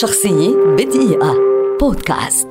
شخصية بدقيقة. بودكاست.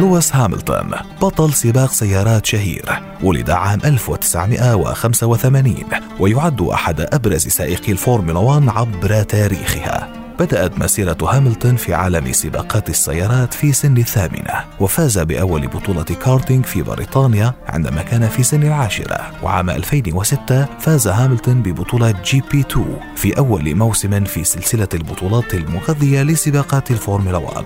لويس هاملتون بطل سباق سيارات شهير ولد عام 1985 ويعد أحد أبرز سائقي الفورمولا 1 عبر تاريخها. بدأت مسيرة هاملتون في عالم سباقات السيارات في سن الثامنة وفاز بأول بطولة كارتينج في بريطانيا عندما كان في سن العاشرة. وعام 2006 فاز هاملتون ببطولة GP 2 في أول موسم في سلسلة البطولات المغذية لسباقات الفورمولا 1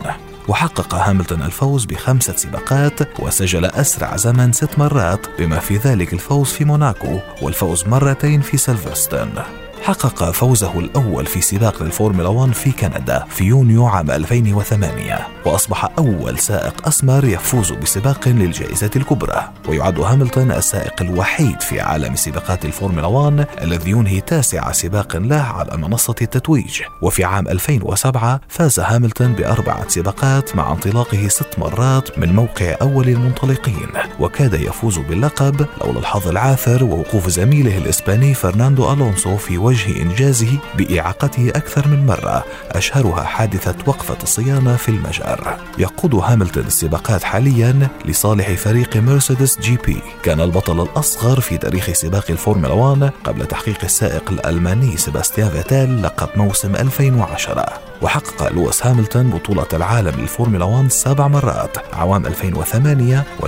وحقق هاملتون الفوز بخمسة سباقات وسجل أسرع زمن ست مرات بما في ذلك الفوز في موناكو والفوز مرتين في سيلفرستون. حقق فوزه الأول في سباق للفورمولا 1 في كندا في يونيو عام 2008 وأصبح أول سائق أسمر يفوز بسباق للجائزة الكبرى. ويعد هاملتون السائق الوحيد في عالم سباقات الفورمولا 1 الذي ينهي تاسع سباق له على منصة التتويج. وفي عام 2007 فاز هاملتون بأربعة سباقات مع انطلاقه ست مرات من موقع أول المنطلقين. وكاد يفوز باللقب لولا الحظ العاثر ووقوف زميله الإسباني فرناندو ألونسو في وجه وجه إنجازه بإعاقته أكثر من مرة أشهرها حادثة وقفة الصيانة في المجر. يقود هاملتون السباقات حاليا لصالح فريق مرسيدس جي بي. كان البطل الأصغر في تاريخ سباق الفورمولا 1 قبل تحقيق السائق الألماني سيباستيان فيتيل لقب موسم 2010 وحقق لويس هاملتون بطولة العالم للفورمولا 1 سبع مرات عوام 2008 و2014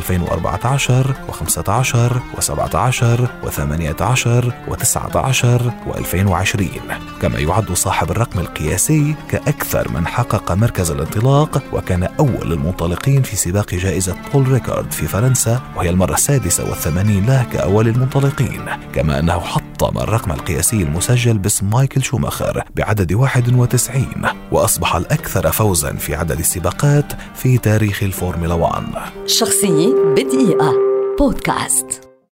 و15 و17 و18 و19 و2020 كما يعد صاحب الرقم القياسي كأكثر من حقق مركز الانطلاق وكان أول المنطلقين في سباق جائزة بول ريكار في فرنسا وهي المرة السادسة والثمانين له كأول المنطلقين. كما أنه حطم الرقم القياسي المسجل باسم مايكل شوماخر بعدد 91 وأصبح الأكثر فوزا في عدد السباقات في تاريخ الفورمولا 1 شخصية بدقيقة. بودكاست.